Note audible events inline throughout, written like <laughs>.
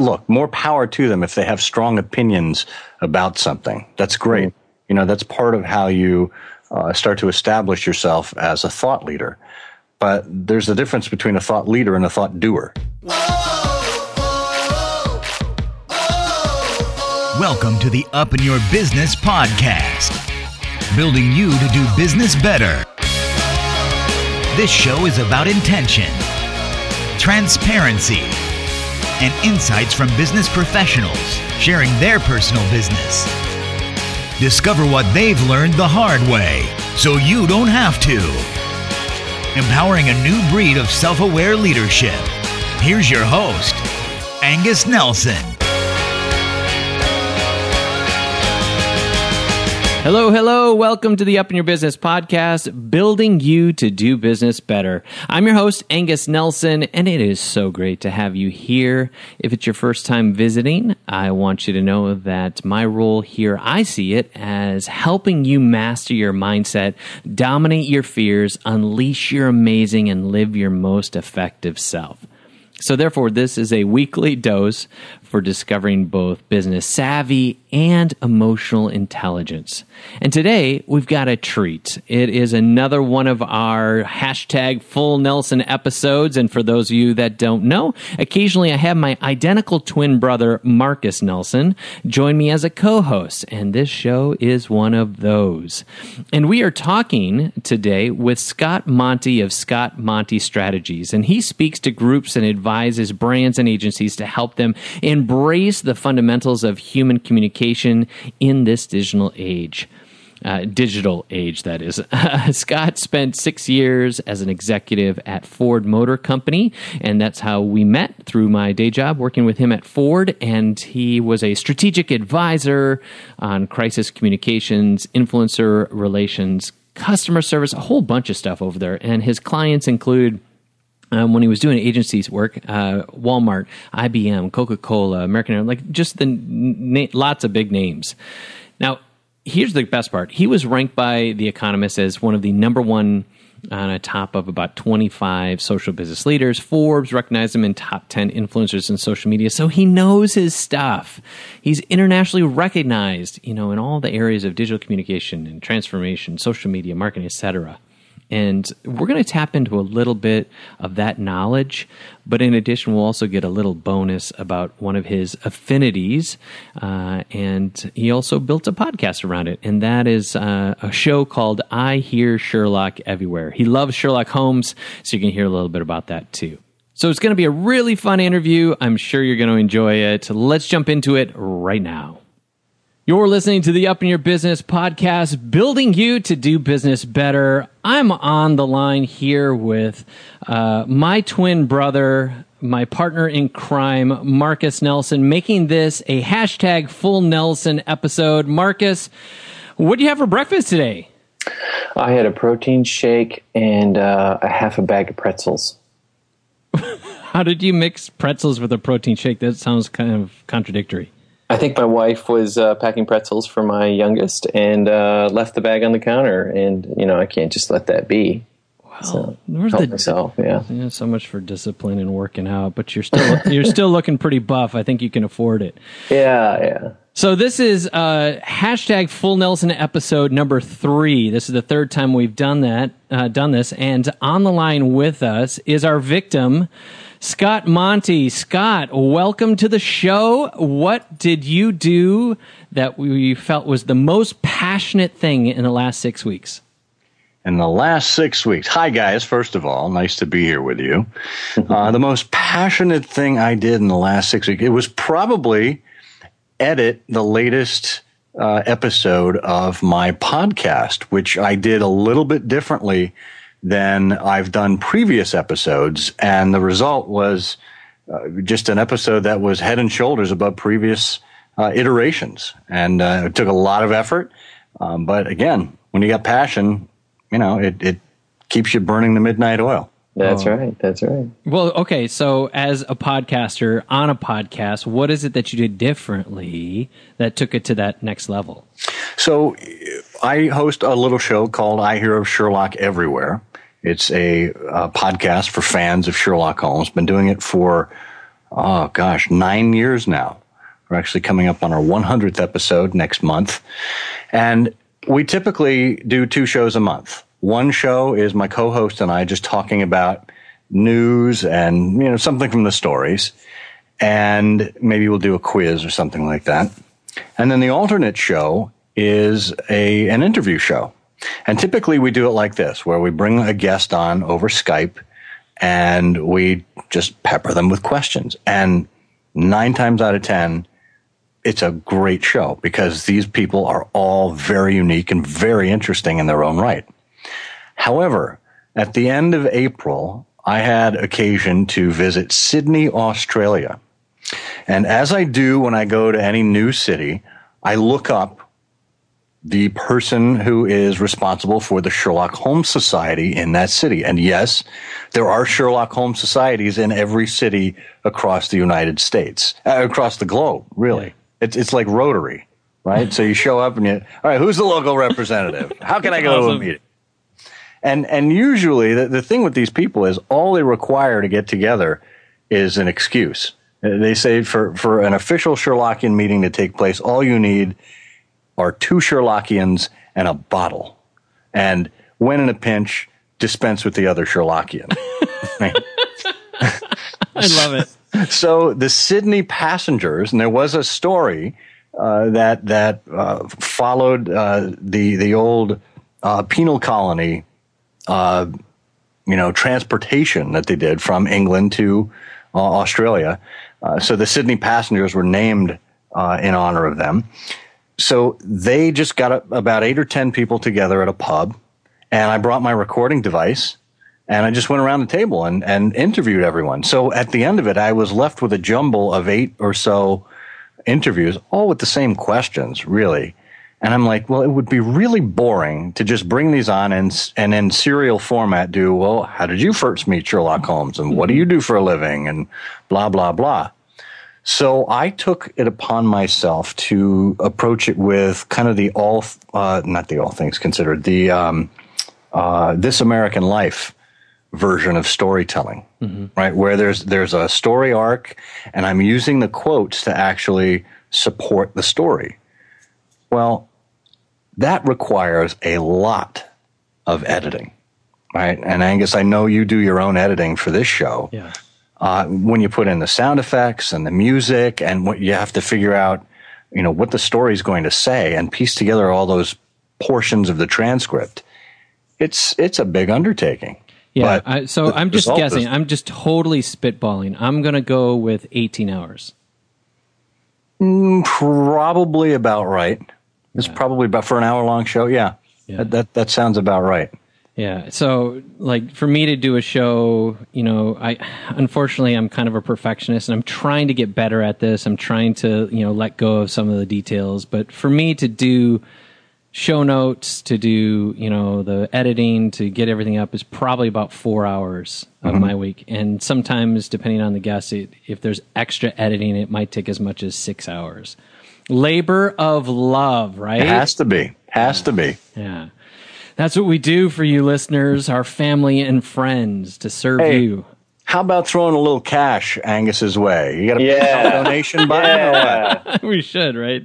look, more power to them if they have strong opinions about something. That's great. Mm. You know, that's part of how you uh, start to establish yourself as a thought leader. But there's a difference between a thought leader and a thought doer. Welcome to the Up in Your Business podcast, building you to do business better. This show is about intention, transparency, and insights from business professionals sharing their personal business. Discover what they've learned the hard way so you don't have to. Empowering a new breed of self aware leadership. Here's your host, Angus Nelson. Hello, hello. Welcome to the Up in Your Business podcast, building you to do business better. I'm your host, Angus Nelson, and it is so great to have you here. If it's your first time visiting, I want you to know that my role here, I see it as helping you master your mindset, dominate your fears, unleash your amazing, and live your most effective self. So, therefore, this is a weekly dose for discovering both business savvy and emotional intelligence. And today we've got a treat. It is another one of our hashtag full Nelson episodes. And for those of you that don't know, occasionally I have my identical twin brother, Marcus Nelson, join me as a co host. And this show is one of those. And we are talking today with Scott Monty of Scott Monty Strategies. And he speaks to groups and advises brands and agencies to help them in embrace the fundamentals of human communication in this digital age. Uh, digital age, that is. <laughs> Scott spent six years as an executive at Ford Motor Company, and that's how we met through my day job working with him at Ford. And he was a strategic advisor on crisis communications, influencer relations, customer service, a whole bunch of stuff over there. And his clients include um, when he was doing agencies work, uh, Walmart, IBM, Coca Cola, American Airlines, like just the na- lots of big names. Now, here's the best part: he was ranked by The Economist as one of the number one on a top of about 25 social business leaders. Forbes recognized him in top 10 influencers in social media. So he knows his stuff. He's internationally recognized, you know, in all the areas of digital communication and transformation, social media, marketing, etc. And we're going to tap into a little bit of that knowledge. But in addition, we'll also get a little bonus about one of his affinities. Uh, and he also built a podcast around it. And that is uh, a show called I Hear Sherlock Everywhere. He loves Sherlock Holmes. So you can hear a little bit about that too. So it's going to be a really fun interview. I'm sure you're going to enjoy it. Let's jump into it right now. You're listening to the Up in Your Business podcast, building you to do business better. I'm on the line here with uh, my twin brother, my partner in crime, Marcus Nelson, making this a hashtag full Nelson episode. Marcus, what do you have for breakfast today? I had a protein shake and uh, a half a bag of pretzels. <laughs> How did you mix pretzels with a protein shake? That sounds kind of contradictory. I think my wife was uh, packing pretzels for my youngest and uh, left the bag on the counter, and you know I can't just let that be. Well, so, where's the myself? Yeah. yeah, so much for discipline and working out, but you're still <laughs> you're still looking pretty buff. I think you can afford it. Yeah, yeah. So this is uh, hashtag Full Nelson episode number three. This is the third time we've done that, uh, done this, and on the line with us is our victim. Scott Monty. Scott, welcome to the show. What did you do that we felt was the most passionate thing in the last six weeks? In the last six weeks. Hi, guys. First of all, nice to be here with you. <laughs> Uh, the most passionate thing I did in the last six weeks, it was probably edit the latest uh, episode of my podcast, which I did a little bit differently than I've done previous episodes. And the result was uh, just an episode that was head and shoulders above previous uh, iterations. And uh, it took a lot of effort. Um, but again, when you got passion, you know, it, it keeps you burning the midnight oil. That's oh. right. That's right. Well, okay. So, as a podcaster on a podcast, what is it that you did differently that took it to that next level? So, I host a little show called I Hear of Sherlock Everywhere. It's a, a, podcast for fans of Sherlock Holmes. Been doing it for oh gosh, nine years now. We're actually coming up on our 100th episode next month. And we typically do two shows a month. One show is my co host and I just talking about news and, you know, something from the stories. And maybe we'll do a quiz or something like that. And then the alternate show is a, an interview show. And typically we do it like this, where we bring a guest on over Skype and we just pepper them with questions. And nine times out of 10, it's a great show because these people are all very unique and very interesting in their own right. However, at the end of April, I had occasion to visit Sydney, Australia. And as I do when I go to any new city, I look up the person who is responsible for the Sherlock Holmes Society in that city. And yes, there are Sherlock Holmes societies in every city across the United States, uh, across the globe, really. It's, it's like Rotary, right? so you show up and you, all right, who's the local representative? How can I go to a meeting? And, and usually the, the thing with these people is all they require to get together is an excuse. They say for, for an official Sherlockian meeting to take place, all you need are two Sherlockians and a bottle. And when in a pinch, dispense with the other Sherlockian. <laughs> I love it. <laughs> So the Sydney passengers, and there was a story uh, that that uh, followed uh, the the old uh, penal colony, uh, you know, transportation that they did from England to uh, Australia. so the Sydney passengers were named in honor of them so they just got a, about eight or 10 people together at a pub, and I brought my recording device and I just went around the table and, and interviewed everyone. So at the end of it, I was left with a jumble of eight or so interviews, all with the same questions, really. And I'm like, well, it would be really boring to just bring these on and and in serial format do, well, how did you first meet Sherlock Holmes and what do you do for a living and blah blah blah. So I took it upon myself to approach it with kind of the all, uh, not the all things considered, the um, uh, This American Life version of storytelling, mm-hmm. right? Where there's there's a story arc, and I'm using the quotes to actually support the story. Well, that requires a lot of editing, right? And Angus, I know you do your own editing for this show. Yeah uh, when you put in the sound effects and the music and what you have to figure out, you know, what the story is going to say and piece together all those portions of the transcript. It's it's a big undertaking. Yeah. I, so I'm just guessing. Is, I'm just totally spitballing. I'm going to go with 18 hours. Mm, probably about right. It's yeah. probably about for an hour long show. Yeah. yeah. That, that that sounds about right. Yeah. So, like, for me to do a show, you know, I unfortunately I'm kind of a perfectionist, and I'm trying to get better at this. I'm trying to, you know, let go of some of the details. But for me to do show notes, to do, you know, the editing, to get everything up is probably about four hours of mm-hmm. my week. And sometimes, depending on the guest, it, if there's extra editing, it might take as much as six hours. Labor of love, right? It has to be. Has yeah. to be. Yeah. That's what we do for you listeners, our family and friends to serve hey, you. How about throwing a little cash Angus's way? You got a yeah. <laughs> donation button? yeah. <laughs> we should, right?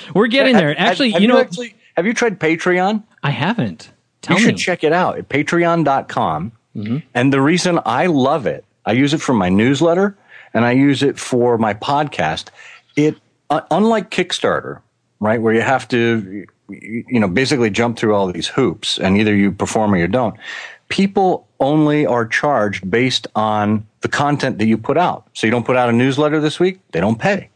<laughs> We're getting there. Actually, have, have you know, actually, have you tried Patreon? I haven't. Tell you me. should check it out at patreon.com. Mm-hmm. And the reason I love it, I use it for my newsletter and I use it for my podcast. It, uh, unlike Kickstarter, right, where you have to you know, basically jump through all these hoops and either you perform or you don't. People only are charged based on the content that you put out. So you don't put out a newsletter this week, they don't pay.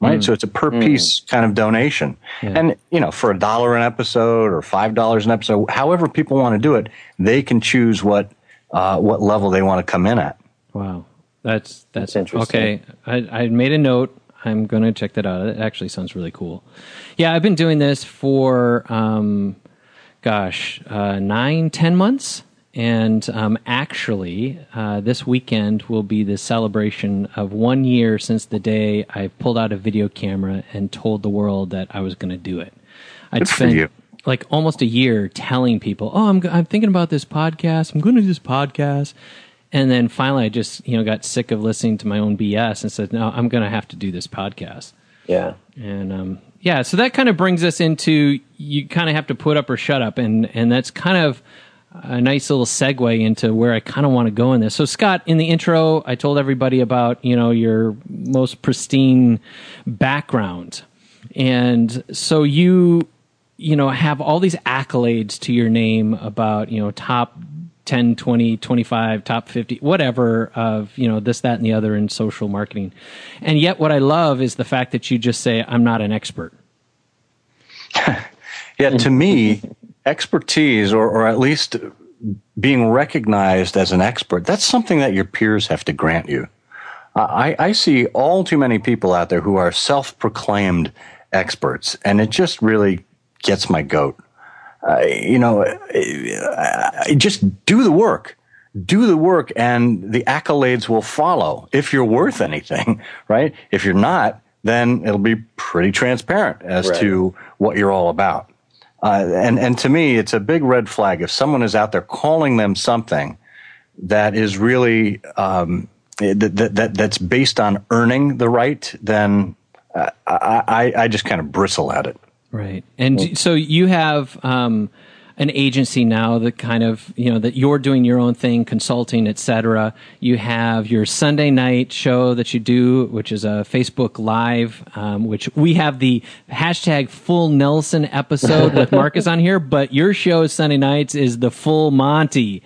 Right. Mm. So it's a per mm. piece kind of donation. Yeah. And, you know, for a dollar an episode or $5 an episode, however people want to do it, they can choose what, uh, what level they want to come in at. Wow. That's, that's, that's interesting. Okay. I, I made a note. I'm going to check that out. It actually sounds really cool. Yeah, I've been doing this for, um, gosh, uh, nine, ten months. And um, actually, uh, this weekend will be the celebration of one year since the day I pulled out a video camera and told the world that I was going to do it. I'd Good spent like almost a year telling people, "Oh, I'm I'm thinking about this podcast. I'm going to do this podcast," And then finally, I just you know got sick of listening to my own BS and said, "No, I'm going to have to do this podcast." Yeah. And um, yeah, so that kind of brings us into you kind of have to put up or shut up, and and that's kind of a nice little segue into where I kind of want to go in this. So Scott, in the intro, I told everybody about you know your most pristine background, and so you you know have all these accolades to your name about you know top 10 20 25 top 50 whatever of you know this that and the other in social marketing. And yet what i love is the fact that you just say i'm not an expert. <laughs> Yeah to me expertise or, or at least being recognized as an expert that's something that your peers have to grant you. I, I see all too many people out there who are self-proclaimed experts and it just really gets my goat uh, you know, uh, just do the work. Do the work, and the accolades will follow if you're worth anything, <laughs> right? If you're not, then it'll be pretty transparent as right. to what you're all about. Uh, and and to me, it's a big red flag if someone is out there calling them something that is really um, that, that that's based on earning the right. Then uh, I, I just kind of bristle at it. Right. And so you have um, an agency now that kind of, you know, that you're doing your own thing, consulting, etc. You have your Sunday night show that you do, which is a Facebook Live, um, which we have the hashtag full Nelson episode with <laughs> Marcus on here, but your show Sunday nights is the full Monty.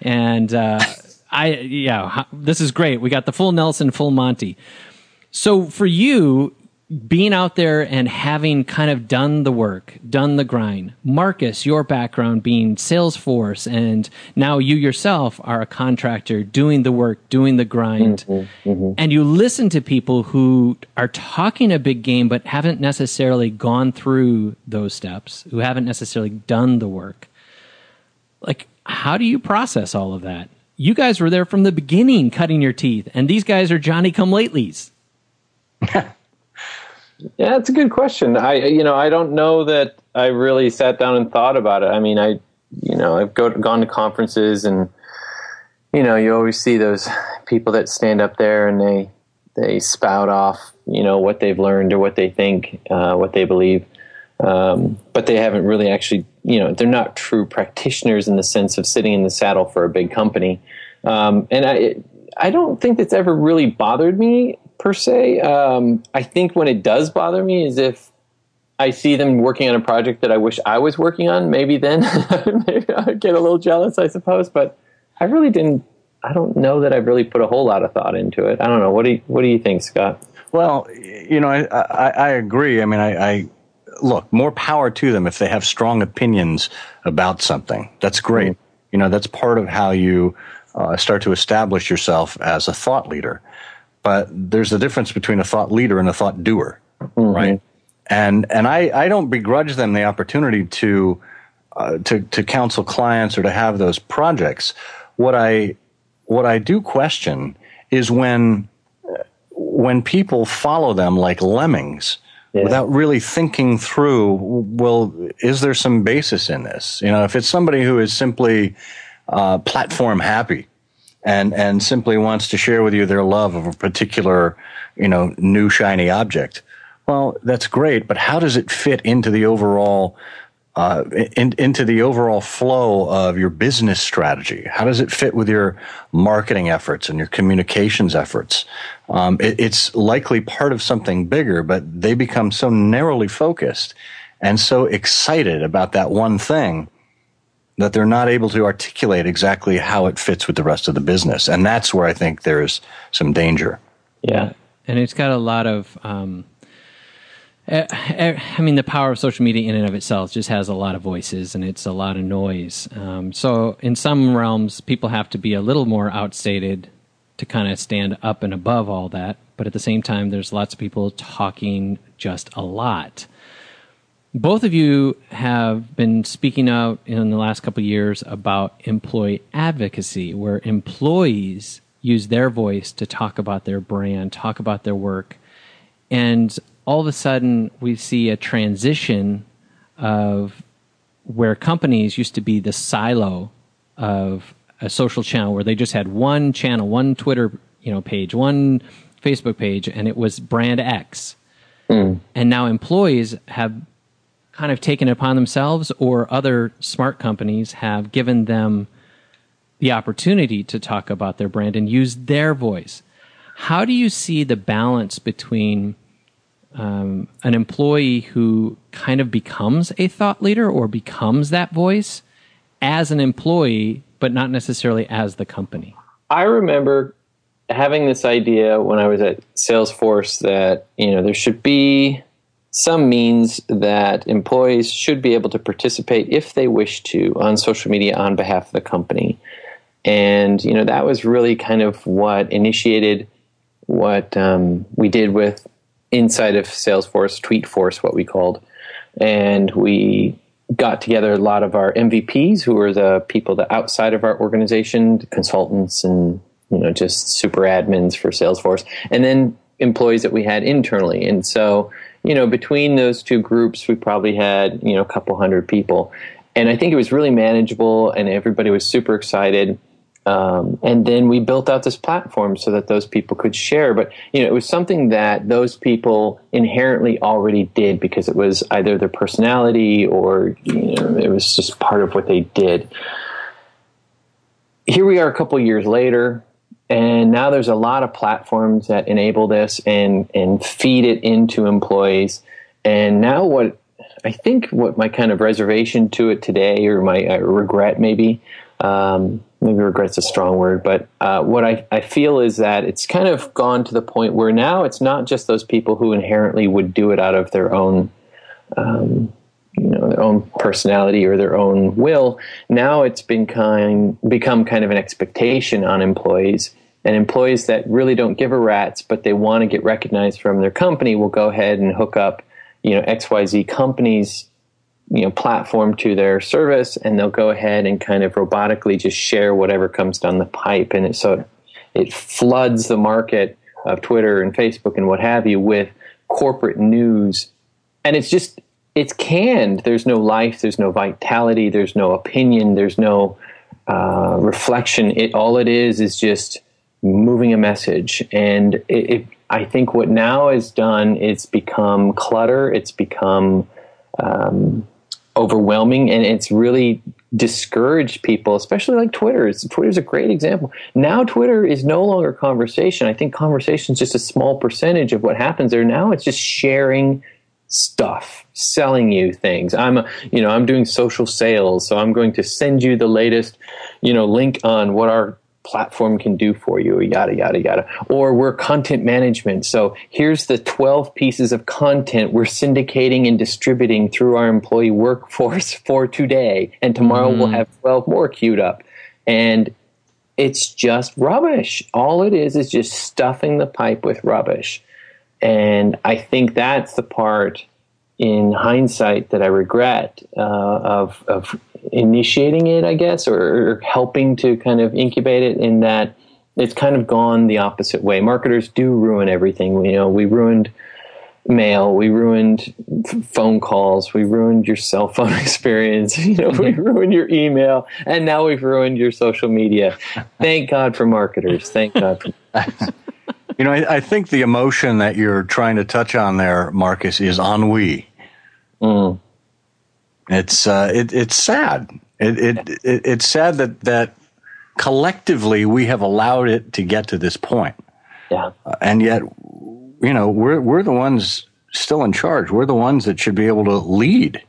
And uh, I, yeah, this is great. We got the full Nelson, full Monty. So for you, being out there and having kind of done the work, done the grind. Marcus, your background being Salesforce, and now you yourself are a contractor doing the work, doing the grind. Mm-hmm, mm-hmm. And you listen to people who are talking a big game but haven't necessarily gone through those steps, who haven't necessarily done the work. Like, how do you process all of that? You guys were there from the beginning cutting your teeth, and these guys are Johnny come latelys. <laughs> Yeah, that's a good question. I, you know, I don't know that I really sat down and thought about it. I mean, I, you know, I've go, gone to conferences and, you know, you always see those people that stand up there and they, they spout off, you know, what they've learned or what they think, uh, what they believe. Um, but they haven't really actually, you know, they're not true practitioners in the sense of sitting in the saddle for a big company. Um, and I, I don't think that's ever really bothered me per se. Um, I think when it does bother me is if I see them working on a project that I wish I was working on. Maybe then <laughs> maybe I get a little jealous, I suppose. But I really didn't. I don't know that I've really put a whole lot of thought into it. I don't know. What do you, What do you think, Scott? Well, you know, I, I, I agree. I mean, I, I, look more power to them if they have strong opinions about something. That's great. Mm-hmm. You know, that's part of how you uh, start to establish yourself as a thought leader but there's a difference between a thought leader and a thought doer, mm-hmm. right? And and I, I don't begrudge them the opportunity to uh, to to counsel clients or to have those projects. What I what I do question is when when people follow them like lemmings yeah. without really thinking through. Well, is there some basis in this? You know, if it's somebody who is simply uh, platform happy and and simply wants to share with you their love of a particular you know new shiny object. Well that's great but how does it fit into the overall uh, in, into the overall flow of your business strategy? How does it fit with your marketing efforts and your communications efforts? Um, it, it's likely part of something bigger but they become so narrowly focused and so excited about that one thing that they're not able to articulate exactly how it fits with the rest of the business. And that's where I think there's some danger. Yeah. And it's got a lot of, um, I mean, the power of social media in and of itself just has a lot of voices and it's a lot of noise. Um, so, in some realms, people have to be a little more outstated to kind of stand up and above all that. But at the same time, there's lots of people talking just a lot both of you have been speaking out in the last couple years about employee advocacy, where employees use their voice to talk about their brand, talk about their work. And all of a sudden, we see a transition of where companies used to be the silo of a social channel where they just had one channel, one Twitter, you know, page, one Facebook page, and it was brand X. Mm. And now employees have kind of taken upon themselves, or other smart companies have given them the opportunity to talk about their brand and use their voice. How do you see the balance between um, an employee who kind of becomes a thought leader or becomes that voice as an employee, but not necessarily as the company? I remember having this idea when I was at Salesforce that you know there should be some means that employees should be able to participate if they wish to on social media on behalf of the company. And you know that was really kind of what initiated what um, we did with inside of Salesforce, TweetForce, what we called, and we got together a lot of our MVPs, who were the people that outside of our organization, consultants, and you know just super admins for Salesforce, and then employees that we had internally. And so, you know, between those two groups, we probably had you know a couple hundred people, and I think it was really manageable, and everybody was super excited. Um, and then we built out this platform so that those people could share. But you know, it was something that those people inherently already did because it was either their personality or you know, it was just part of what they did. Here we are, a couple years later, and now there's a lot of platforms that enable this and and feed it into employees. And now what I think what my kind of reservation to it today, or my uh, regret maybe. Um, maybe regret's a strong word, but uh, what I, I feel is that it's kind of gone to the point where now it's not just those people who inherently would do it out of their own, um, you know, their own personality or their own will. Now it's been kind become kind of an expectation on employees. And employees that really don't give a rat's, but they want to get recognized from their company, will go ahead and hook up, you know, XYZ companies you know platform to their service and they'll go ahead and kind of robotically just share whatever comes down the pipe and it, so it floods the market of Twitter and Facebook and what have you with corporate news and it's just it's canned there's no life there's no vitality there's no opinion there's no uh, reflection it all it is is just moving a message and it, it, I think what now is done it's become clutter it's become um, overwhelming and it's really discouraged people, especially like Twitter. Twitter's a great example. Now Twitter is no longer conversation. I think conversation is just a small percentage of what happens there. Now it's just sharing stuff, selling you things. I'm a, you know, I'm doing social sales, so I'm going to send you the latest, you know, link on what our platform can do for you, yada, yada, yada. Or we're content management. So here's the 12 pieces of content we're syndicating and distributing through our employee workforce <laughs> for today. And tomorrow mm. we'll have 12 more queued up. And it's just rubbish. All it is is just stuffing the pipe with rubbish. And I think that's the part in hindsight that I regret uh, of, of initiating it, I guess, or, or helping to kind of incubate it in that it's kind of gone the opposite way. Marketers do ruin everything. You know, we ruined mail, we ruined phone calls, we ruined your cell phone <laughs> experience, <laughs> you know, we ruined your email, and now we've ruined your social media. Thank God for marketers. Thank God for. <laughs> you know, I, I, think the emotion that you're trying to touch on there, Marcus, is ennui. Mm. It's uh, it, it's sad. It, it, it, it's sad that that collectively we have allowed it to get to this point. Yeah. Uh, and yet, you know, we're we're the ones still in charge. We're the ones that should be able to lead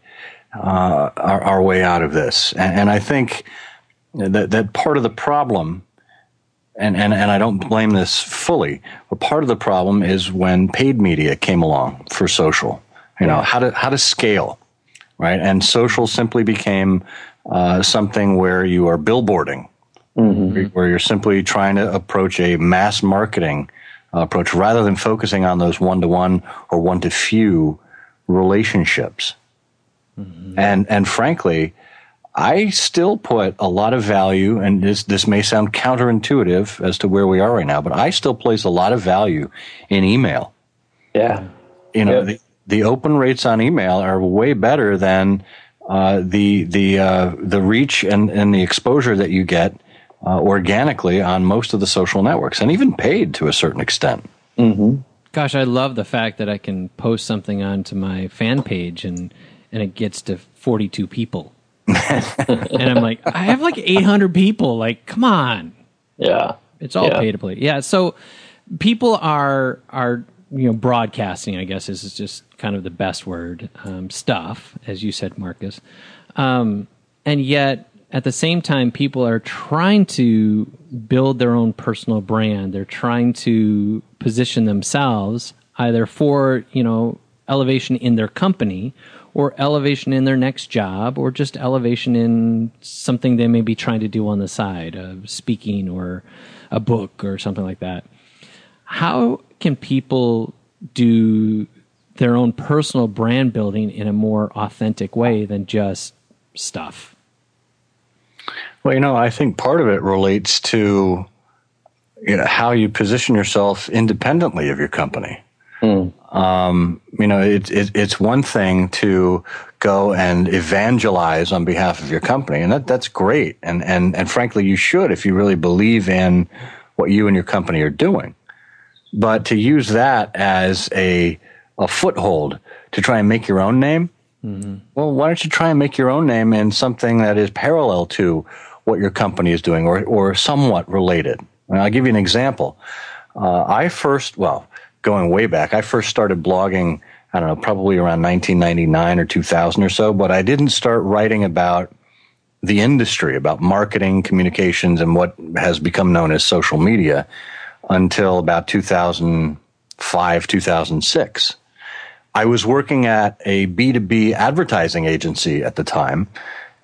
uh, our, our, way out of this. And, and I think that that part of the problem. And, and, and I don't blame this fully, but part of the problem is when paid media came along for social. You know, how to how to scale right? And social simply became uh, something where you are billboarding, mm-hmm. where you're simply trying to approach a mass marketing uh, approach rather than focusing on those one to one or one to few relationships. Mm-hmm. And and frankly, I still put a lot of value, and this this may sound counterintuitive as to where we are right now, but I still place a lot of value in email. Yeah, you know, yep. the, the open rates on email are way better than uh, the the uh, the reach and, and the exposure that you get uh, organically on most of the social networks and even paid to a certain extent. Mm-hmm. Gosh, I love the fact that I can post something onto my fan page and and it gets to 42 people. <laughs> and I'm like, I have like 800 people. Like, come on. Yeah. It's all Yeah. pay to play. Yeah. So people are are you know broadcasting. I guess is just kind of the best word. Um, stuff, as you said, Marcus. Um, and yet, at the same time, people are trying to build their own personal brand. They're trying to position themselves either for you know elevation in their company or elevation in their next job or just elevation in something they may be trying to do on the side of speaking or a book or something like that. How can people do their own personal brand building in a more authentic way than just stuff? Well, you know, I think part of it relates to you know, how you position yourself independently of your company. Hmm. Um, you know, it, it, it's one thing to go and evangelize on behalf of your company, and that, that's great. And, and, and frankly, you should if you really believe in what you and your company are doing. But to use that as a, a foothold to try and make your own name, well, why don't you try and make your own name in something that is parallel to what your company is doing or, or somewhat related? And I'll give you an example. Uh, I first, well, going way back, I first started blogging, I don't know, probably around 1999 or 2000 or so, but I didn't start writing about the industry, about marketing, communications, and what has become known as social media until about 2005, 2006. I was working at a B2B advertising agency at the time,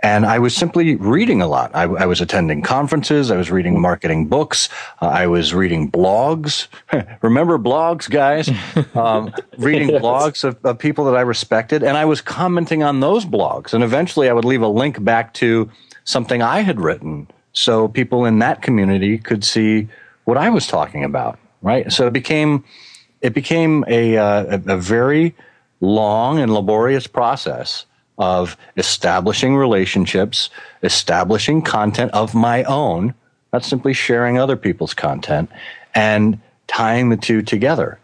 and I was simply reading a lot. I, I was attending conferences, I was reading marketing books, uh, I was reading blogs. <laughs> Remember blogs, guys? <laughs> Um, reading blogs of, of people that I respected, and I was commenting on those blogs. And eventually I would leave a link back to something I had written so people in that community could see what I was talking about, right? So it became it became a, uh, a, a very long and laborious process of establishing relationships, establishing content of my own, not simply sharing other people's content, and tying the two together.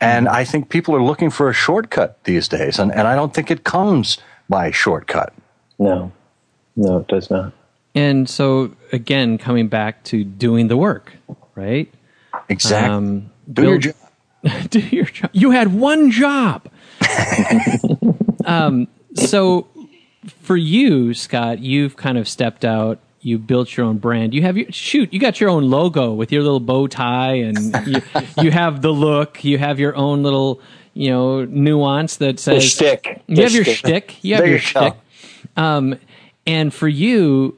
And I think people are looking for a shortcut these days, and, and I don't think it comes by shortcut. No. No, it does not. and so again coming back to doing the work right Exactly. Um, Do your build- job. <laughs> do your job. You had one job. <laughs> <laughs> um, so for you, Scott, you've kind of stepped out. You built your own brand. You have your shoot. You got your own logo with your little bow tie, and you, <laughs> you have the look. You have your own little, you know, nuance that The says shtick. You The have your shtick. shtick. You have There your you shtick. Um, and for you,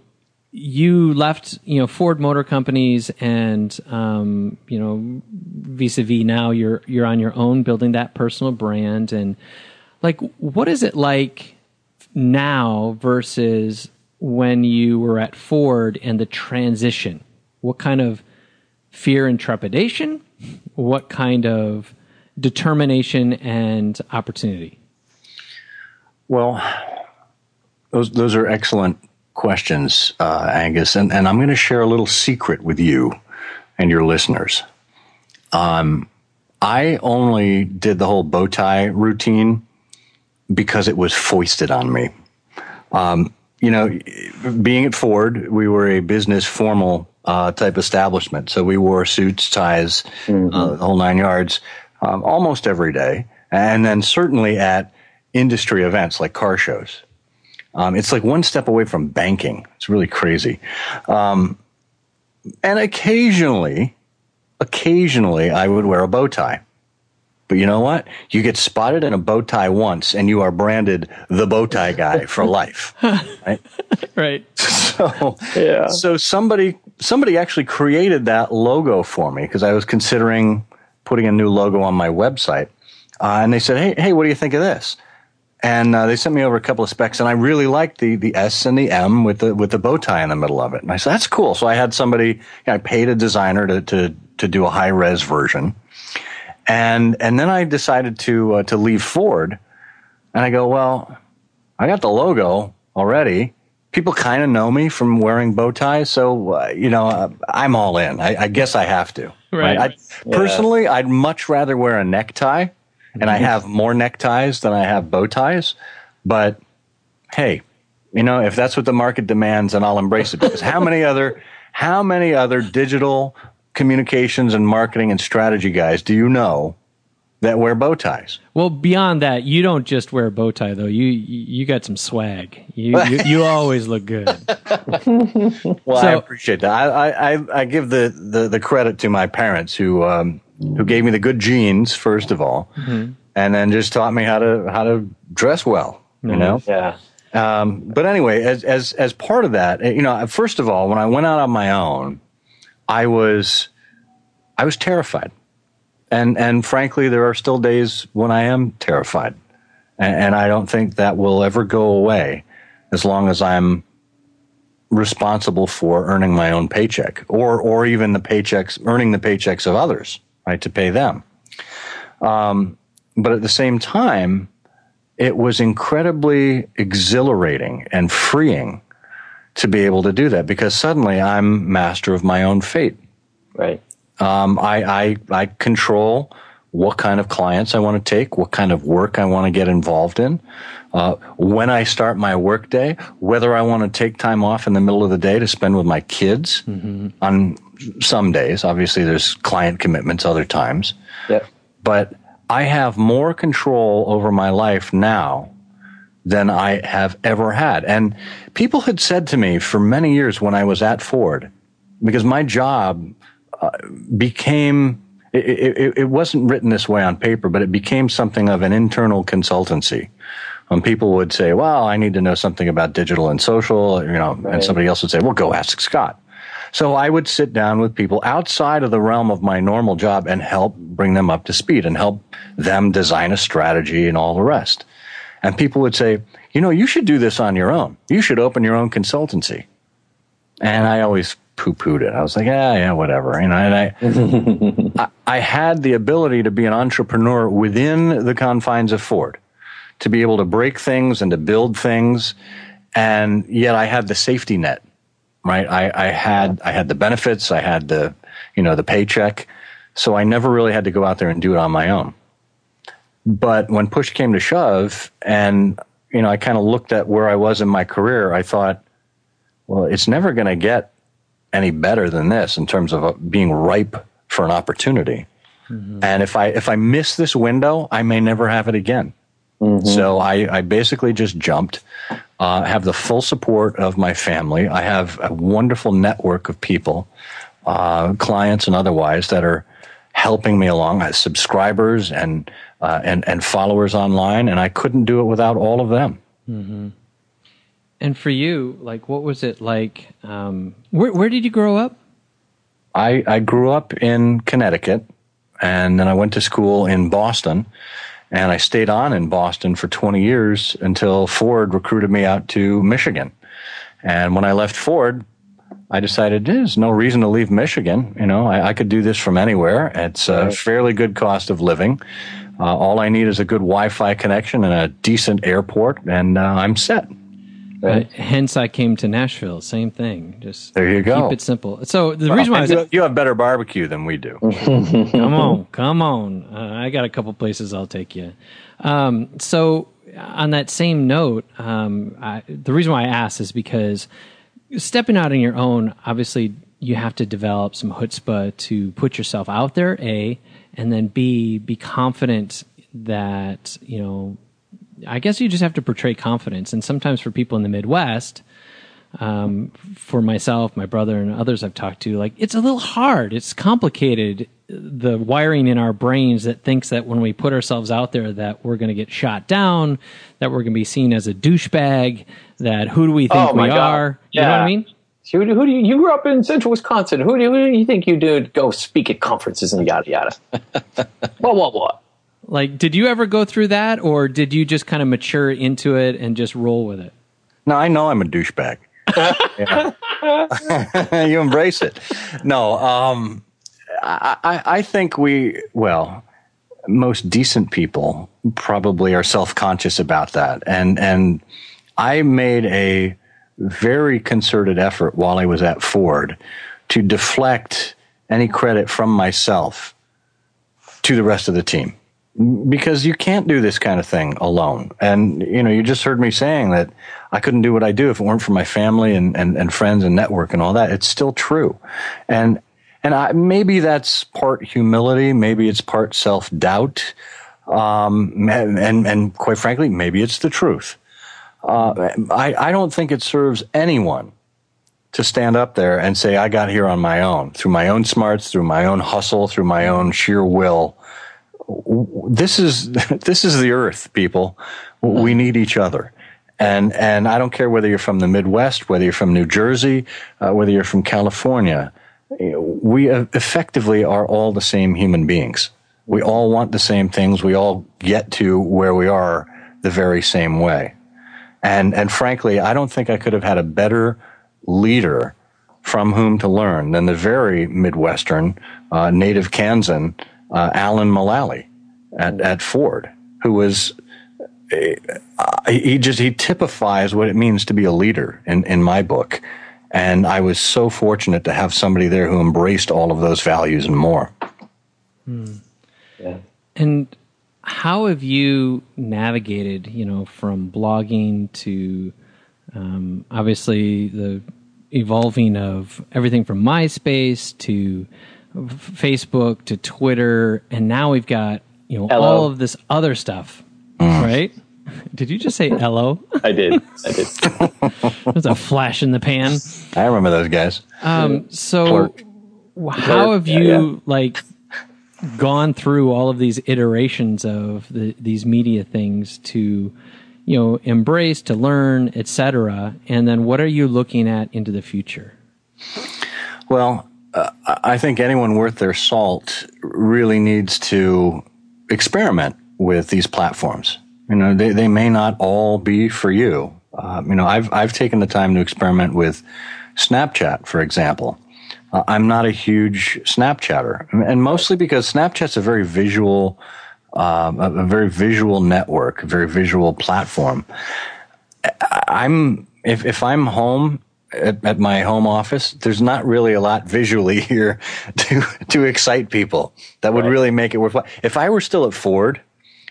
you left, you know, Ford Motor Companies, and um, you know, vis-a-vis now you're you're on your own, building that personal brand, and like, what is it like now versus when you were at Ford and the transition? What kind of fear and trepidation? What kind of determination and opportunity? Well, those those are excellent questions, uh, Angus, and, and I'm going to share a little secret with you and your listeners. Um, I only did the whole bow tie routine because it was foisted on me. Um, you know, being at Ford, we were a business formal uh, type establishment, so we wore suits, ties, uh, the whole nine yards, um, almost every day, and then certainly at industry events like car shows. Um, it's like one step away from banking. It's really crazy. Um, and occasionally, occasionally, I would wear a bow tie. But you know what? You get spotted in a bow tie once, and you are branded the bow tie guy for <laughs> life. Right? <laughs> Right. <laughs> So, Yeah. so somebody somebody actually created that logo for me because I was considering putting a new logo on my website, uh, and they said, "Hey, hey, what do you think of this?" And uh, they sent me over a couple of specs, and I really liked the the S and the M with the with the bow tie in the middle of it. And I said, "That's cool." So I had somebody, you know, I paid a designer to to to do a high res version, and and then I decided to uh, to leave Ford, and I go, "Well, I got the logo already." people kind of know me from wearing bow ties, so uh, you know uh, I'm all in. I, I, guess I have to. Right. I, yeah. Personally, I'd much rather wear a necktie, and I mm-hmm. have more neckties than I have bow ties. But hey, you know if that's what the market demands, then I'll embrace it. Because how many other how many other digital communications and marketing and strategy guys do you know that wear bow ties. Well, beyond that, you don't just wear a bow tie though. You you got some swag. You you, <laughs> you always look good. <laughs> well, so, I appreciate that. I, I I give the, the, the credit to my parents who um, who gave me the good genes first of all, mm-hmm. and then just taught me how to how to dress well. You mm-hmm. know. Yeah. Um, but anyway, as as as part of that, you know, first of all, when I went out on my own, I was I was terrified and and frankly, there are still days when I am terrified, and, and I don't think that will ever go away as long as I'm responsible for earning my own paycheck, or or even the paychecks, earning the paychecks of others, right, to pay them. Um, but at the same time, it was incredibly exhilarating and freeing to be able to do that because suddenly I'm master of my own fate. Right. Um, I, I, I control what kind of clients I want to take, what kind of work I want to get involved in, uh, when I start my workday, whether I want to take time off in the middle of the day to spend with my kids mm-hmm. on some days. Obviously, there's client commitments other times. Yep. But I have more control over my life now than I have ever had. And people had said to me for many years when I was at Ford, because my job uh, became it, it, it, wasn't written this way on paper, but it became something of an internal consultancy. When people would say, "Well, I need to know something about digital and social," you know, right. and somebody else would say, "Well, go ask Scott." So I would sit down with people outside of the realm of my normal job and help bring them up to speed and help them design a strategy and all the rest. And people would say, "You know, you should do this on your own. You should open your own consultancy." And I always poo pooed it. I was like, yeah, yeah, whatever. You know, and I, <laughs> I, I had the ability to be an entrepreneur within the confines of Ford, to be able to break things and to build things, and yet I had the safety net, right? I, I had I had the benefits, I had the you know the paycheck, so I never really had to go out there and do it on my own. But when push came to shove, and you know, I kind of looked at where I was in my career, I thought, well, it's never going to get any better than this in terms of uh, being ripe for an opportunity. Mm-hmm. And if I if I miss this window, I may never have it again. Mm-hmm. So I, I basically just jumped. Uh, have the full support of my family. I have a wonderful network of people, uh, clients and otherwise, that are helping me along. I have subscribers and uh, and and followers online, and I couldn't do it without all of them. Mm-hmm. And for you, like, what was it like? Um, where, where did you grow up? I, I grew up in Connecticut, and then I went to school in Boston, and I stayed on in Boston for 20 years until Ford recruited me out to Michigan. And when I left Ford, I decided there's no reason to leave Michigan. You know, I, I could do this from anywhere. It's a fairly good cost of living. Uh, all I need is a good Wi-Fi connection and a decent airport, and uh, I'm set. Uh, hence, I came to Nashville. Same thing. Just there you go. Keep it simple. So the well, reason why you, you, have better barbecue than we do. <laughs> come on, come on. Uh, I got a couple places I'll take you. Um, so on that same note, um, I, the reason why I asked is because stepping out on your own, obviously, you have to develop some chutzpah to put yourself out there. A and then B, be confident that you know I guess you just have to portray confidence. And sometimes for people in the Midwest, um, for myself, my brother, and others I've talked to, like it's a little hard. It's complicated. The wiring in our brains that thinks that when we put ourselves out there, that we're going to get shot down, that we're going to be seen as a douchebag. That who do we think oh we God. are? Yeah. You know what I mean? Who do, who do you, you grew up in central Wisconsin? Who do, who do you think you do go speak at conferences and yada yada? <laughs> what what what? Like, did you ever go through that, or did you just kind of mature into it and just roll with it? No, I know I'm a douchebag. <laughs> you embrace it. No, um, I, I think we, well, most decent people probably are self conscious about that. And, and I made a very concerted effort while I was at Ford to deflect any credit from myself to the rest of the team because you can't do this kind of thing alone. And, you know, you just heard me saying that I couldn't do what I do if it weren't for my family and, and, and friends and network and all that. It's still true. And, and I, maybe that's part humility. Maybe it's part self doubt. Um, and, and, and quite frankly, maybe it's the truth. Uh, I, I don't think it serves anyone to stand up there and say, I got here on my own, through my own smarts, through my own hustle, through my own sheer will. This is, <laughs> this is the earth, people. We need each other. And, and I don't care whether you're from the Midwest, whether you're from New Jersey, uh, whether you're from California. We effectively are all the same human beings. We all want the same things. We all get to where we are the very same way. And, and frankly, I don't think I could have had a better leader from whom to learn than the very Midwestern, uh, native Kansan, uh, Alan Mulally at, at Ford, who was, uh, he just, he typifies what it means to be a leader in, in my book. And I was so fortunate to have somebody there who embraced all of those values and more. Hmm. Yeah. And how have you navigated, you know, from blogging to um, obviously the evolving of everything from MySpace to Facebook to Twitter, and now we've got you know Ello. all of this other stuff, mm. right? Did you just say hello? I did. I did. <laughs> That's a flash in the pan. I remember those guys. Um, so, Plurk. how have you yeah, yeah. like gone through all of these iterations of the, these media things to you know embrace to learn etc and then what are you looking at into the future? Well uh, i think anyone worth their salt really needs to experiment with these platforms. You know they, they may not all be for you. Uh, you know i've i've taken the time to experiment with snapchat for example uh, i'm not a huge snapchatter and mostly because snapchat's a very visual um, a, very visual network, a very visual platform. I'm if if I'm home at, at, my home office, there's not really a lot visually <laughs> here to to excite people that would right. really make it worthwhile. If I were still at Ford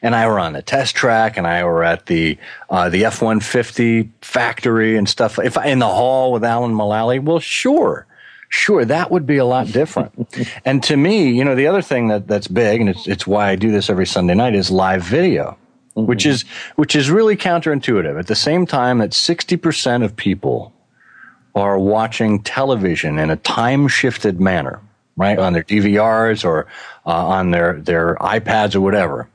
and I were on the test track and I were at the uh, the F one fifty factory and stuff, if I in the hall with Alan Mulally, well, sure sure, that would be a lot different. <laughs> and to me, you know, the other thing that, that's big, and it's, it's why I do this every Sunday night, is live video. Mm-hmm. Which is which is really counterintuitive. At the same time that sixty percent of people are watching television in a time shifted manner, right, on their DVRs or uh, on their their iPads or whatever.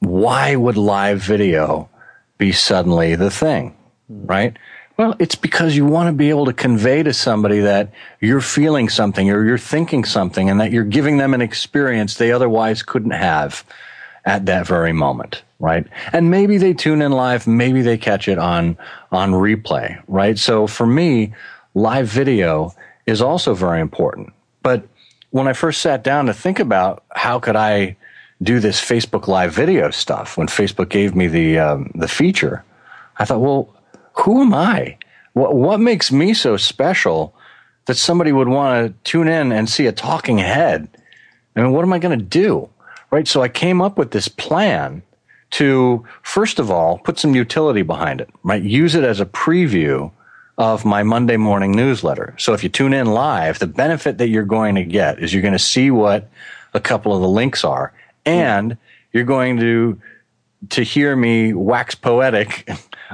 Why would live video be suddenly the thing, mm-hmm. right? Well, it's because you want to be able to convey to somebody that you're feeling something or you're thinking something and that you're giving them an experience they otherwise couldn't have at that very moment, right? And maybe they tune in live, maybe they catch it on on replay, right? So for me, live video is also very important. But when I first sat down to think about how could I do this Facebook live video stuff when Facebook gave me the um, the feature, I thought, well, who am I? What, what makes me so special that somebody would want to tune in and see a talking head? I mean, what am I going to do? Right. So I came up with this plan to, first of all, put some utility behind it, right? Use it as a preview of my Monday morning newsletter. So if you tune in live, the benefit that you're going to get is you're going to see what a couple of the links are and you're going to to hear me wax poetic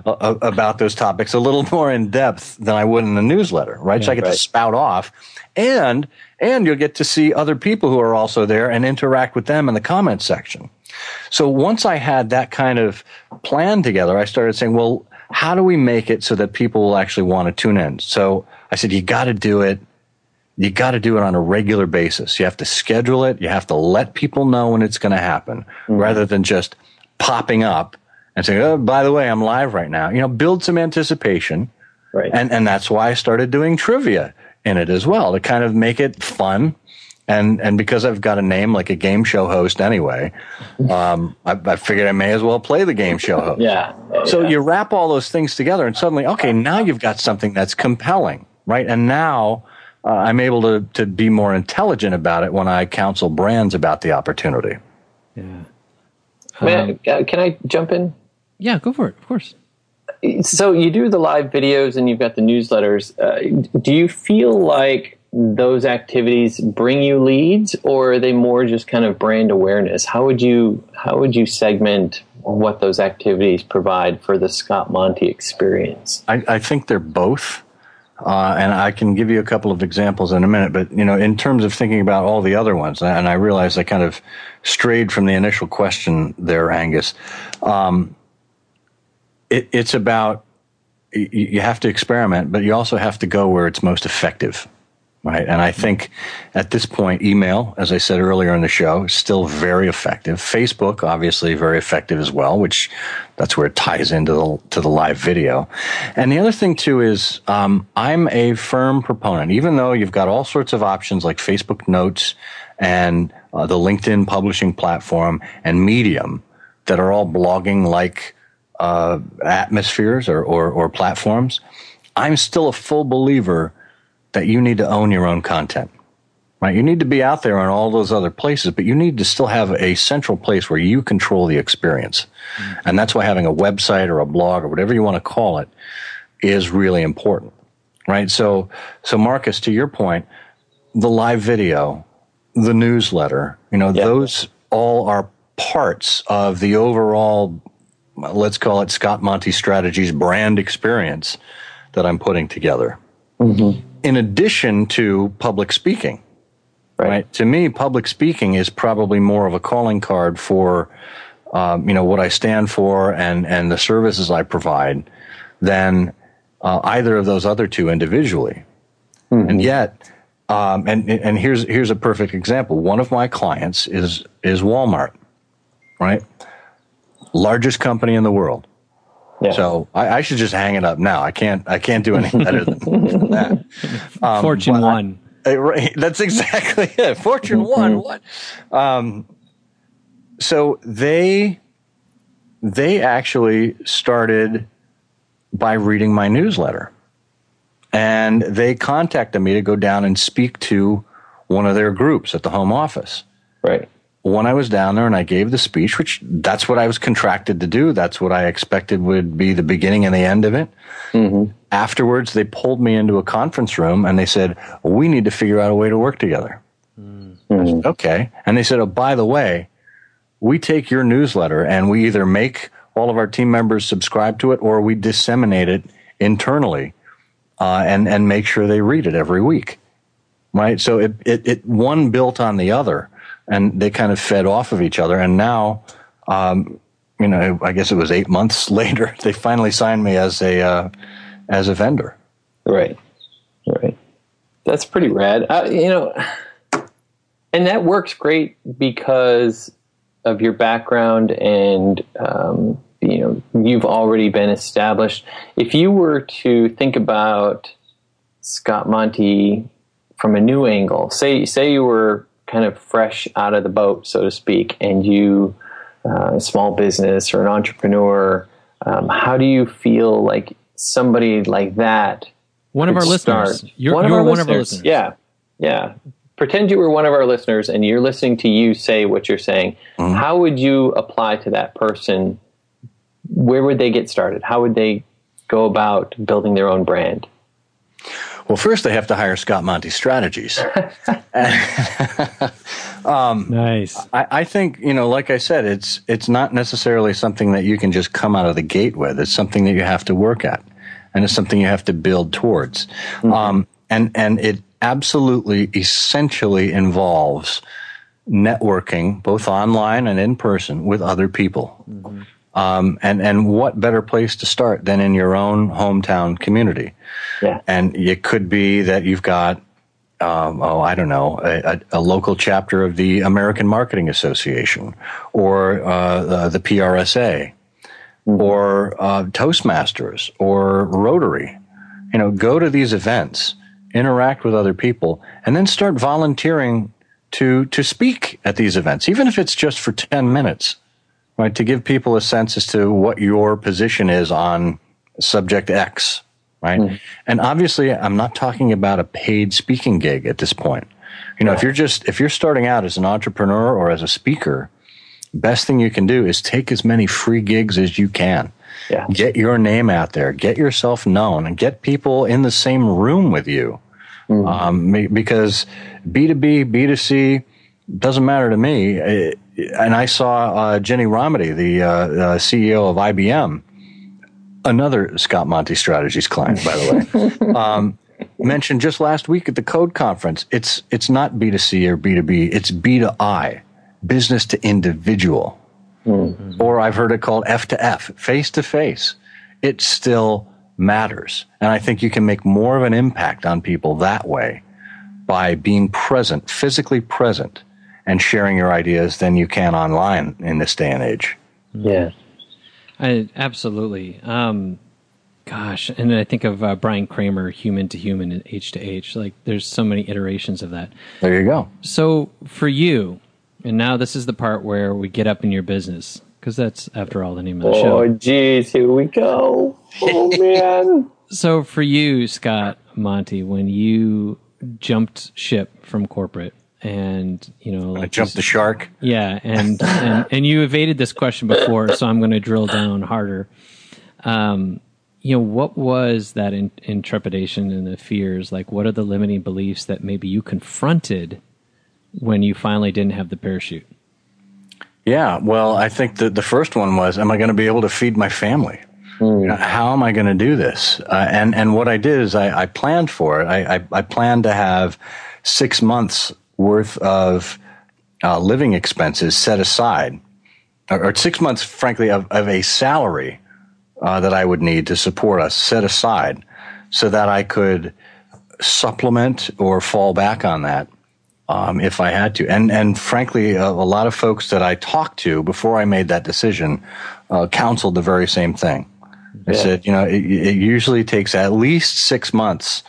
about those topics a little <laughs> more in depth than I would in the newsletter, right? Yeah, so I get right. to spout off, and and you'll get to see other people who are also there and interact with them in the comment section. So once I had that kind of plan together, I started saying, well, how do we make it so that people will actually want to tune in? So I said, you got to do it. You got to do it on a regular basis. You have to schedule it. You have to let people know when it's going to happen mm-hmm. rather than just popping up and say, oh, by the way, I'm live right now. You know, build some anticipation. Right. And, and that's why I started doing trivia in it as well to kind of make it fun and and because I've got a name like a game show host anyway, <laughs> um, I, I, figured I may as well play the game show host. yeah. So yeah. you wrap all those things together, and suddenly, okay, now you've got something that's compelling, right? And now uh, I'm able to to be more intelligent about it when I counsel brands about the opportunity. Yeah. Man, uh, can I jump in? Yeah, go for it. Of course. So you do the live videos and you've got the newsletters. Uh, do you feel like those activities bring you leads, or are they more just kind of brand awareness? How would you how would you segment what those activities provide for the Scott Monty experience? I, I think they're both. Uh, and I can give you a couple of examples in a minute, but you know, in terms of thinking about all the other ones, and I realize I kind of strayed from the initial question there, Angus. Um, it, it's about you, have to experiment, but you also have to go where it's most effective right? And I think at this point, email, as I said earlier in the show, is still very effective. Facebook, obviously, very effective as well, which that's where it ties into the to the live video. And the other thing too is um, I'm a firm proponent, even though you've got all sorts of options like Facebook Notes and uh, the LinkedIn publishing platform and Medium that are all blogging like uh, atmospheres or, or, or platforms. I'm still a full believer that you need to own your own content. Right? You need to be out there on all those other places, but you need to still have a central place where you control the experience. Mm-hmm. And that's why having a website or a blog or whatever you want to call it is really important. Right? So so Marcus, to your point, the live video, the newsletter, you know, those all are parts of the overall let's call it Scott Monty Strategies brand experience that I'm putting together. Mm-hmm in addition to public speaking. Right. right. To me, public speaking is probably more of a calling card for, um, you know, what I stand for and and the services I provide than uh, either of those other two individually. Mm-hmm. And yet, um, and and here's here's a perfect example. One of my clients is is Walmart, right? Largest company in the world. Yeah. So I, I, should just hang it up now. I can't. I can't do any better than, than that. Um, Fortune one. <laughs> I, that's exactly <laughs> it. Fortune mm-hmm. one. What? Um, so they they actually started by reading my newsletter, and they contacted me to go down and speak to one of their groups at the home office. Right when I was down there and I gave the speech, which that's what I was contracted to do. That's what I expected would be the beginning and the end of it. Mm-hmm. Afterwards, they pulled me into a conference room and they said, We need to figure out a way to work together. Mm-hmm. Said, okay. And they said, Oh, by the way, we take your newsletter and we either make all of our team members subscribe to it or we disseminate it internally uh, and, and make sure they read it every week. Right. So it, it, it one built on the other and they kind of fed off of each other. And now, um, you know, I guess it was eight months <laughs> later, they finally signed me as a uh, as a vendor. Right, right. That's pretty rad. You know, and that works great because of your background and um, you know you've already been established. If you were to think about Scott Monty from a new angle, say say you were kind of fresh out of the boat, so to speak, and you, uh, a small business or an entrepreneur, um, how do you feel like somebody like that? One of our start? listeners. You're, one, of, you're our one of our listeners. Yeah. Yeah. Pretend you were one of our listeners and you're listening to you say what you're saying. Mm-hmm. How would you apply to that person? Where would they get started? How would they go about building their own brand? Well, first they have to hire Scott Monty Strategies. <laughs> um, nice. I, I, think you know, like I said, it's it's not necessarily something that you can just come out of the gate with. It's something that you have to work at, and it's something you have to build towards. Mm-hmm. Um, and and it absolutely, essentially involves networking, both online and in person, with other people. Mm-hmm. Um, and and what better place to start than in your own hometown community? Yeah. And it could be that you've got, um, oh, I don't know, a, a, local chapter of the American Marketing Association, or uh, the, the, PRSA, mm-hmm. or uh, Toastmasters, or Rotary. You know, go to these events, interact with other people, and then start volunteering to to speak at these events, even if it's just for ten minutes, right? To give people a sense as to what your position is on subject X, right? Mm. And obviously, I'm not talking about a paid speaking gig at this point. You know, if you're just if you're starting out as an entrepreneur or as a speaker, best thing you can do is take as many free gigs as you can. Yeah. Get your name out there, get yourself known, and get people in the same room with you. Mm-hmm. Um, because B2B, B2C doesn't matter to me. And I saw uh, Ginny Rometty, the uh, uh, CEO of IBM, another Scott Monty Strategies client, by the way, <laughs> um, mentioned just last week at the Code Conference. It's it's not B2C or B2B. It's B2I, business to individual. Mm-hmm. Or I've heard it called F to F, face to face. It still matters. And I think you can make more of an impact on people that way by being present, physically present, and sharing your ideas than you can online in this day and age. Yeah. I, absolutely. Um, gosh, and I think of uh, Bryan Kramer, human to human and H to H. Like, there's so many iterations of that. There you go. So, for you, and now this is the part where we get up in your business because that's after all the name of the oh, show. Oh, geez, here we go. Oh <laughs> man. so for you, Scott Monty, when you jumped ship from corporate and you know like I jumped the shark yeah and, <laughs> and and you evaded this question before so i'm going to drill down harder um you know what was that in, intrepidation and the fears like what are the limiting beliefs that maybe you confronted when you finally didn't have the parachute? Yeah, well, I think that the first one was, am I going to be able to feed my family? Mm. You know, how am I going to do this? Uh, and and what I did is I, I planned for it. I, I, I, planned to have six months worth of uh, living expenses set aside, or, or, six months, frankly, of, of a salary uh, that I would need to support us set aside, so that I could supplement or fall back on that um, if I had to. And and frankly, a, a, lot of folks that I talked to before I made that decision uh, counseled the very same thing. They yeah. said, you know, it, it, usually takes at least six months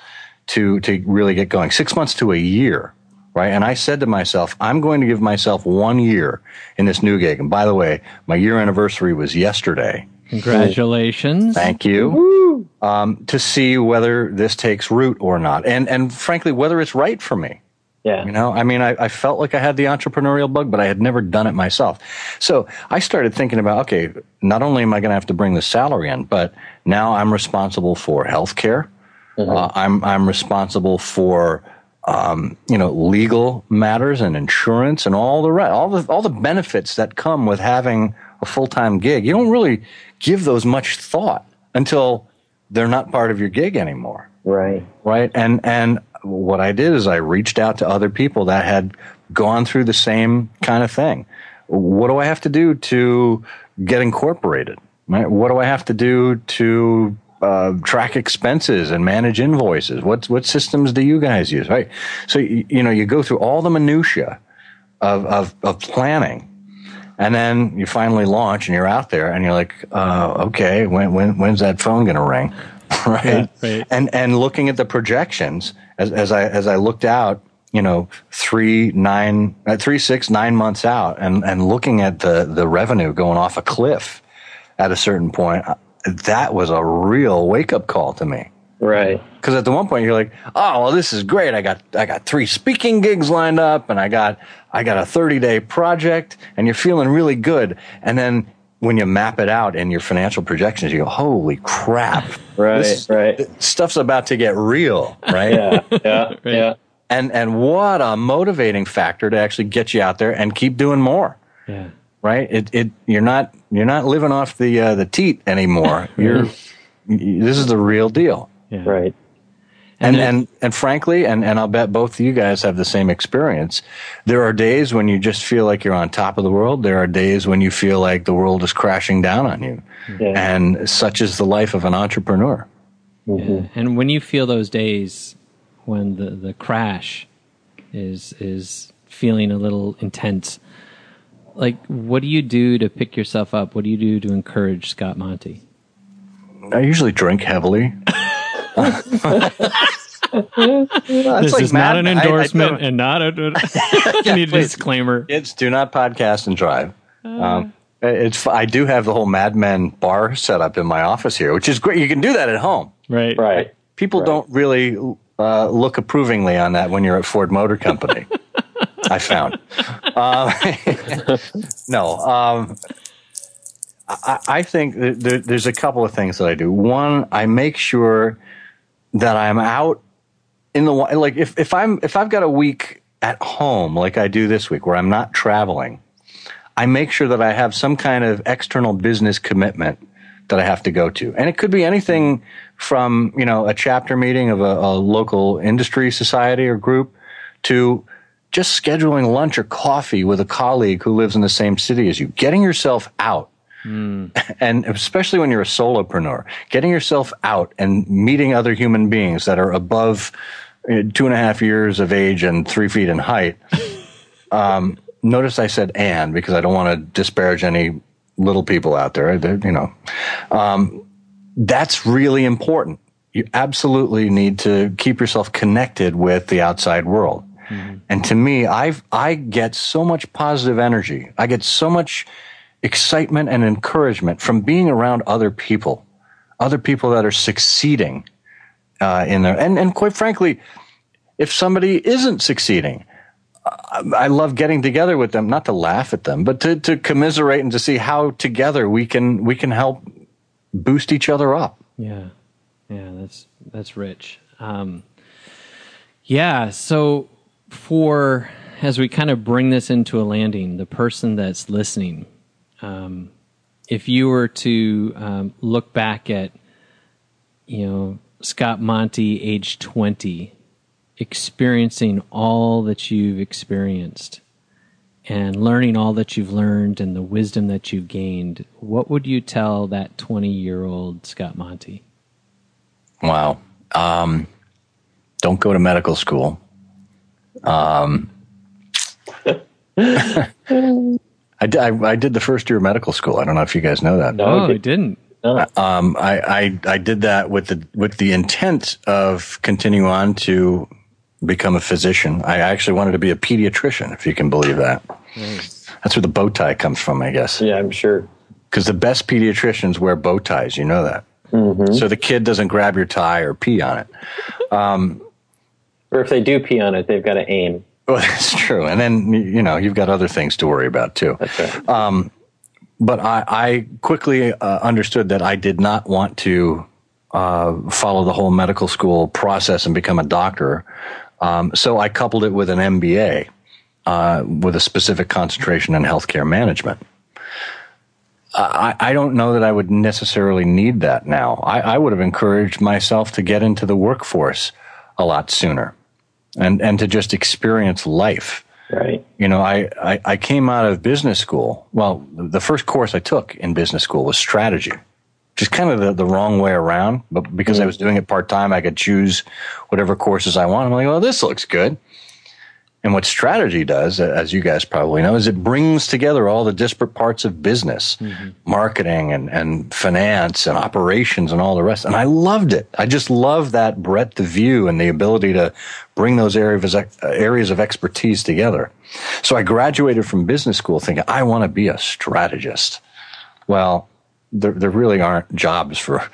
to to really get going. Six months to a year, right? And I said to myself, I'm going to give myself one year in this new gig. And by the way, my year anniversary was yesterday. Congratulations! Thank you. Um, to see whether this takes root or not, and and frankly, whether it's right for me. Yeah. You know, I mean, I, I, felt like I had the entrepreneurial bug, but I had never done it myself. So I started thinking about, okay, not only am I going to have to bring the salary in, but now I'm responsible for healthcare. Mm-hmm. Uh, I'm, I'm responsible for, um, you know, legal matters and insurance and all the re- all the all the benefits that come with having a full time gig. You don't really give those much thought until they're not part of your gig anymore. Right. Right. And and what I did is I reached out to other people that had gone through the same kind of thing. What do I have to do to get incorporated? Right? What do I have to do to uh, track expenses and manage invoices? What what systems do you guys use? Right. So you, you know you go through all the minutia of, of of planning, and then you finally launch and you're out there and you're like, uh, okay, when when when's that phone going to ring? <laughs> right? Yeah, right? And and looking at the projections as, as I as I looked out, you know, three nine uh, three six nine months out, and and looking at the the revenue going off a cliff at a certain point, that was a real wake up call to me. Right. Because at the one point you're like, oh well, this is great. I got I got three speaking gigs lined up, and I got I got a 30 day project, and you're feeling really good. And then when you map it out in your financial projections, you go, "Holy crap!" right, this, right. Stuff's about to get real, right? yeah, yeah, <laughs> right. yeah. And and what a motivating factor to actually get you out there and keep doing more. Yeah. Right. It it you're not you're not living off the uh, the teat anymore. <laughs> You're this is the real deal. Yeah. Right. And, and, and, and frankly, and, and I'll bet both of you guys have the same experience. There are days when you just feel like you're on top of the world. There are days when you feel like the world is crashing down on you. Yeah. And such is the life of an entrepreneur. Mm-hmm. Yeah. And when you feel those days when the, the crash is, is feeling a little intense, like what do you do to pick yourself up? What do you do to encourage Scott Monty? I usually drink heavily. <laughs> this like is not Mad- an I- I endorsement and not a. <laughs> Yeah, <laughs> need a please. disclaimer. Kids do not podcast and drive. Um, it's I do have the whole Mad Men bar set up in my office here, which is great. You can do that at home. Right. Right. People don't really uh, look approvingly on that when you're at Ford Motor Company. I found. Um, <laughs> no, um, I, I think there, there's a couple of things that I do. One, I make sure that I'm out in the like if, if I'm if I've got a week at home like I do this week where I'm not traveling, I make sure that I have some kind of external business commitment that I have to go to. And it could be anything from, you know, a chapter meeting of a, a local industry society or group to just scheduling lunch or coffee with a colleague who lives in the same city as you, getting yourself out. <laughs> And especially when you're a solopreneur, getting yourself out and meeting other human beings that are above uh, two and a half years of age and three feet in height. <laughs> Um, notice I said "and" because I don't want to disparage any little people out there. They're, You know, um, that's really important. You absolutely need to keep yourself connected with the outside world. And to me, I I get so much positive energy. I get so much excitement and encouragement from being around other people, other people that are succeeding uh, in there. And and quite frankly, if somebody isn't succeeding, I, I love getting together with them, not to laugh at them, but to to commiserate and to see how together we can we can help boost each other up. Yeah, yeah, that's that's rich. Um, yeah, so for as we kind of bring this into a landing, the person that's listening, um, if you were to um, look back at, you know, Scott Monty, age twenty, experiencing all that you've experienced. And learning all that you've learned and the wisdom that you've gained, what would you tell that 20 year old Scott Monty? Wow. Um, don't go to medical school. Um, <laughs> I, di- I, I did the first year of medical school. I don't know if you guys know that. No, Oh, it it didn't. Um, I, I I did that with the with the intent of continue on to become a physician. I actually wanted to be a pediatrician, if you can believe that. That's where the bow tie comes from, I guess. yeah, I'm sure. Because the best pediatricians wear bow ties. You know that. So the kid doesn't grab your tie or pee on it. Or if they do pee on it, they've got to aim. <laughs> Well, that's true. And then you know you've got other things to worry about too. That's right. but I, I quickly uh, understood that I did not want to uh, follow the whole medical school process and become a doctor. Um, so I coupled it with an MBA uh, with a specific concentration in healthcare management. I, I don't know that I would necessarily need that now. I, I would have encouraged myself to get into the workforce a lot sooner and, and to just experience life right. you know, I, I, I came out of business school. Well, the first course I took in business school was strategy, just kind of the, the wrong way around. But because I mm. was doing it part time, I could choose whatever courses I want. I'm like, well, this looks good. And what strategy does, as you guys probably know, is it brings together all the disparate parts of business, mm-hmm. marketing and, and finance and operations and all the rest. And I loved it. I just love that breadth of view and the ability to bring those areas, uh, areas of expertise together. So I graduated from business school thinking, I want to be a strategist. Well, there, there really aren't jobs for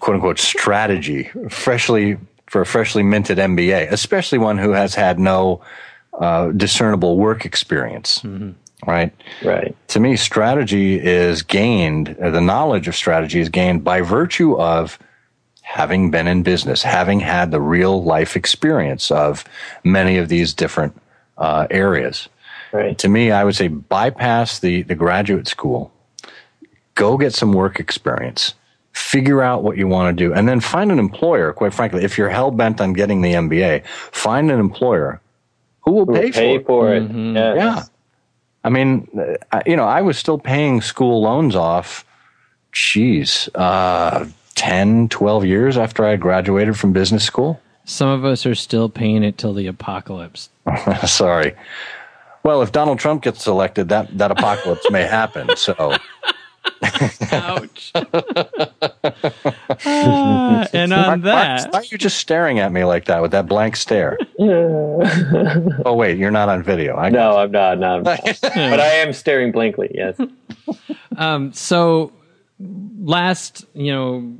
quote unquote strategy, freshly for a freshly minted MBA, especially one who has had no uh, discernible work experience. Right. Right. To me, strategy is gained, uh, the knowledge of strategy is gained by virtue of having been in business, having had the real life experience of many of these different uh, areas. Right. To me, I would say bypass the, the graduate school, go get some work experience, figure out what you want to do, and then find an employer. Quite frankly, if you're hell bent on getting the MBA, find an employer who will pay, Pay for it. for it. Yes. Yeah. I mean, uh, I- you know, I was still paying school loans off, geez, uh, 10, 12 years after I graduated from business school. Some of us are still paying it till the apocalypse. <laughs> Sorry. Well, if Donald Trump gets elected, that, that apocalypse may happen. So, <laughs> Ouch. <laughs> Ah, and on Why, that, why are you just staring at me like that with that blank stare? <laughs> oh wait, you're not on video. I, no, I'm not. No, I'm not. <laughs> but I am staring blankly. Yes. um, so last, you know,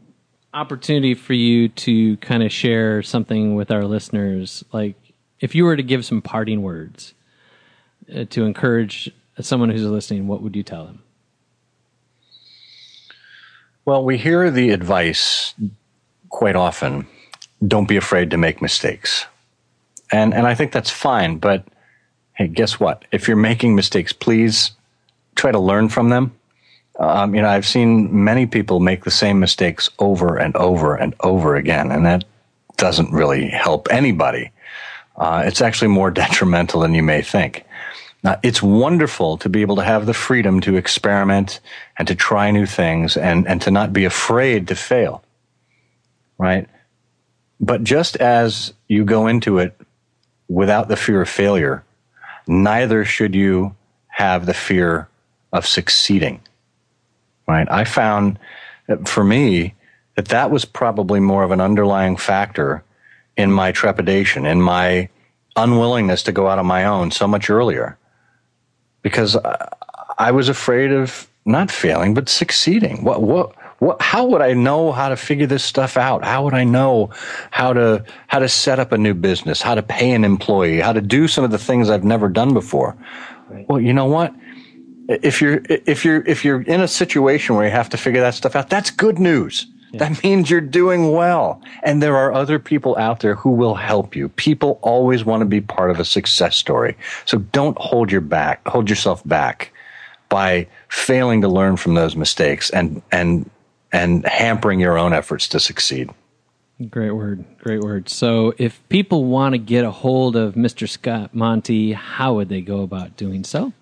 opportunity for you to kind of share something with our listeners. Like, if you were to give some parting words uh, to encourage someone who's listening, what would you tell them? Well, we hear the advice quite often don't be afraid to make mistakes. And, and I think that's fine. But hey, guess what? If you're making mistakes, please try to learn from them. Um, you know, I've seen many people make the same mistakes over and over and over again, and that doesn't really help anybody. Uh, it's actually more <laughs> detrimental than you may think. Now, it's wonderful to be able to have the freedom to experiment and to try new things and, and to not be afraid to fail, right? But just as you go into it without the fear of failure, neither should you have the fear of succeeding, right? I found that for me that that was probably more of an underlying factor in my trepidation, in my unwillingness to go out on my own so much earlier because I was afraid of not failing but succeeding. What what what how would I know how to figure this stuff out? How would I know how to how to set up a new business, how to pay an employee, how to do some of the things I've never done before? Right. Well, you know what? If you're if you're if you're in a situation where you have to figure that stuff out, that's good news. That means you're doing well. And there are other people out there who will help you. People always want to be part of a success story. So don't hold your back, hold yourself back by failing to learn from those mistakes and and and hampering your own efforts to succeed. Great word. Great word. So if people want to get a hold of Mr. Scott Monty, how would they go about doing so?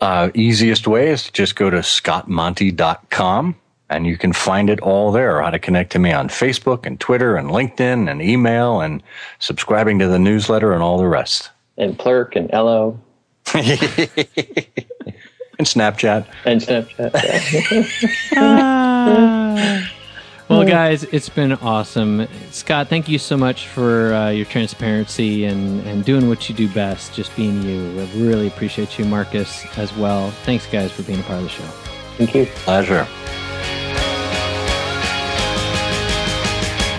Uh, easiest way is to just go to scottmonty.com and you can find it all there how to connect to me on Facebook and Twitter and LinkedIn and email and subscribing to the newsletter and all the rest. And Plurk and Ello. <laughs> and Snapchat. And Snapchat. well, guys, it's been awesome. Scott, thank you so much for uh, your transparency and, and doing what you do best, just being you. I really appreciate you, Marcus, as well. Thanks, guys, for being a part of the show. Thank you. Pleasure.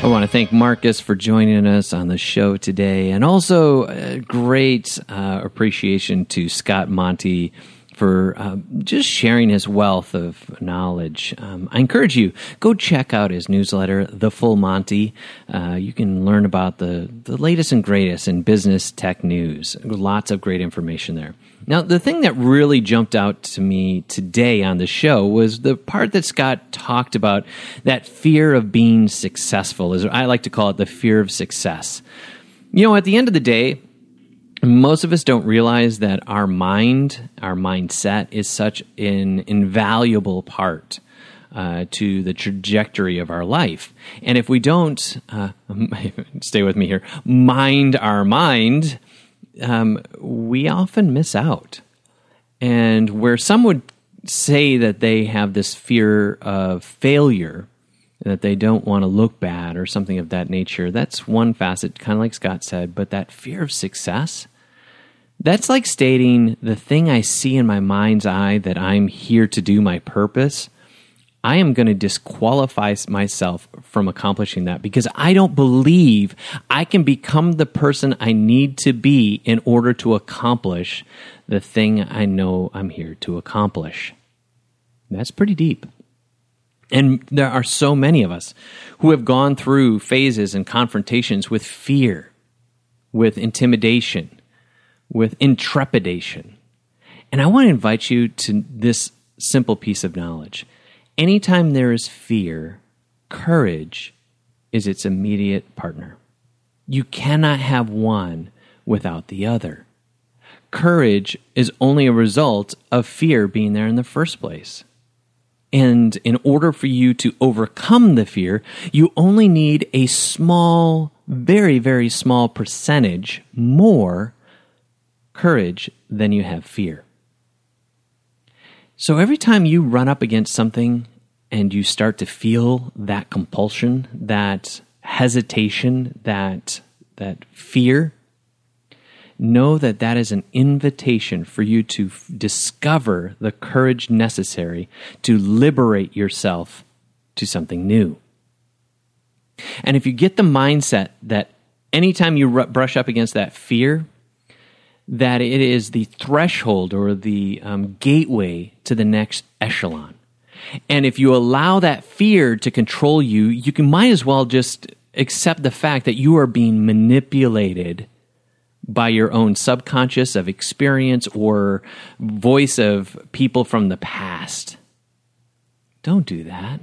I want to thank Marcus for joining us on the show today, and also a great uh, appreciation to Scott Monty for uh, just sharing his wealth of knowledge. Um, I encourage you go check out his newsletter, The Full Monty. Uh, you can learn about the the latest and greatest in business tech news. Lots of great information there. Now, the thing that really jumped out to me today on the show was the part that Scott talked about that fear of being successful, is I like to call it the fear of success. You know, at the end of the day, most of us don't realize that our mind, our mindset, is such an invaluable part. Uh, to the trajectory of our life. And if we don't, uh, <laughs> stay with me here, mind our mind, um, we often miss out. And where some would say that they have this fear of failure, that they don't want to look bad or something of that nature, that's one facet, kind of like Scott said. But that fear of success, that's like stating the thing I see in my mind's eye that I'm here to do my purpose I am going to disqualify myself from accomplishing that because I don't believe I can become the person I need to be in order to accomplish the thing I know I'm here to accomplish. That's pretty deep. And there are so many of us who have gone through phases and confrontations with fear, with intimidation, with intrepidation. And I want to invite you to this simple piece of knowledge Anytime there is fear, courage is its immediate partner. You cannot have one without the other. Courage is only a result of fear being there in the first place. And in order for you to overcome the fear, you only need a small, very, very small percentage more courage than you have fear. So every time you run up against something and you start to feel that compulsion, that hesitation, that that fear, know that that is an invitation for you to f- discover the courage necessary to liberate yourself to something new. And if you get the mindset that anytime you r- brush up against that fear, that it is the threshold or the um, gateway to the next echelon. And if you allow that fear to control you, you can might as well just accept the fact that you are being manipulated by your own subconscious of experience or voice of people from the past. Don't do that.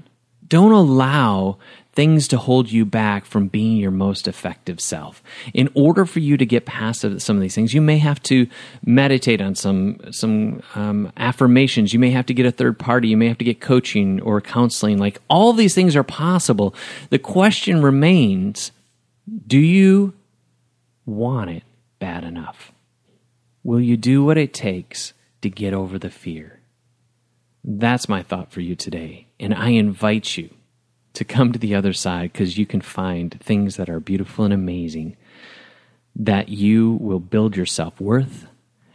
Don't allow things to hold you back from being your most effective self. In order for you to get past some of these things, you may have to meditate on some some um, affirmations. You may have to get a third party. You may have to get coaching or counseling. Like all these things are possible. The question remains: Do you want it bad enough? Will you do what it takes to get over the fear? That's my thought for you today, and I invite you to come to the other side because you can find things that are beautiful and amazing that you will build your self worth,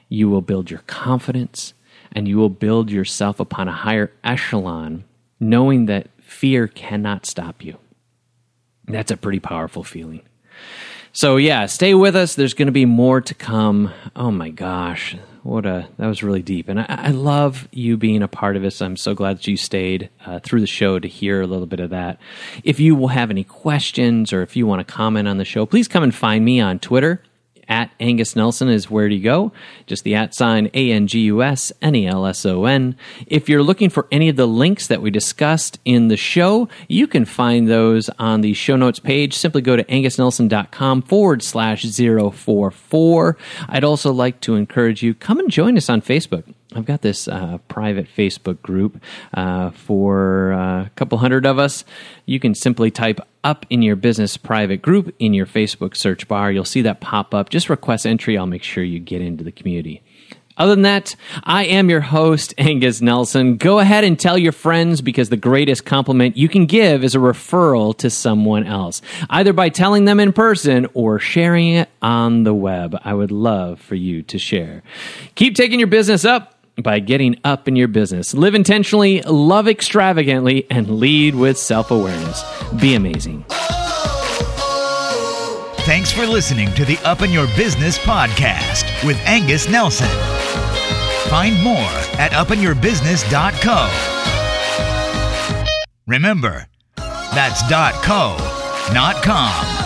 you will build your confidence, and you will build yourself upon a higher echelon, knowing that fear cannot stop you. That's a pretty powerful feeling. So, yeah, stay with us. There's going to be more to come. Oh my gosh what a that was really deep, and I, I, love you being a part of this. I'm so glad that you stayed uh, through the show to hear a little bit of that. If you will have any questions or if you want to comment on the show, please come and find me on Twitter at Angus Nelson is where to go. Just the at sign A N G U S N E L S O N. If you're looking for any of the links that we discussed in the show, you can find those on the show notes page. Simply go to angusnelson.com forward slash 044. I'd also like to encourage you, come and join us on Facebook. I've got this uh, private Facebook group uh, for uh, a couple hundred of us. You can simply type up in your business private group in your Facebook search bar. You'll see that pop up. Just request entry. I'll make sure you get into the community. Other than that, I am your host, Angus Nelson. Go ahead and tell your friends because the greatest compliment you can give is a referral to someone else, either by telling them in person or sharing it on the web. I would love for you to share. Keep taking your business up by getting up in your business. Live intentionally, love extravagantly, and lead with self awareness. Be amazing. Thanks for listening to the Up in Your Business podcast with Angus Nelson. Find more at upinyourbusiness.co. Remember, that's .co, not .com.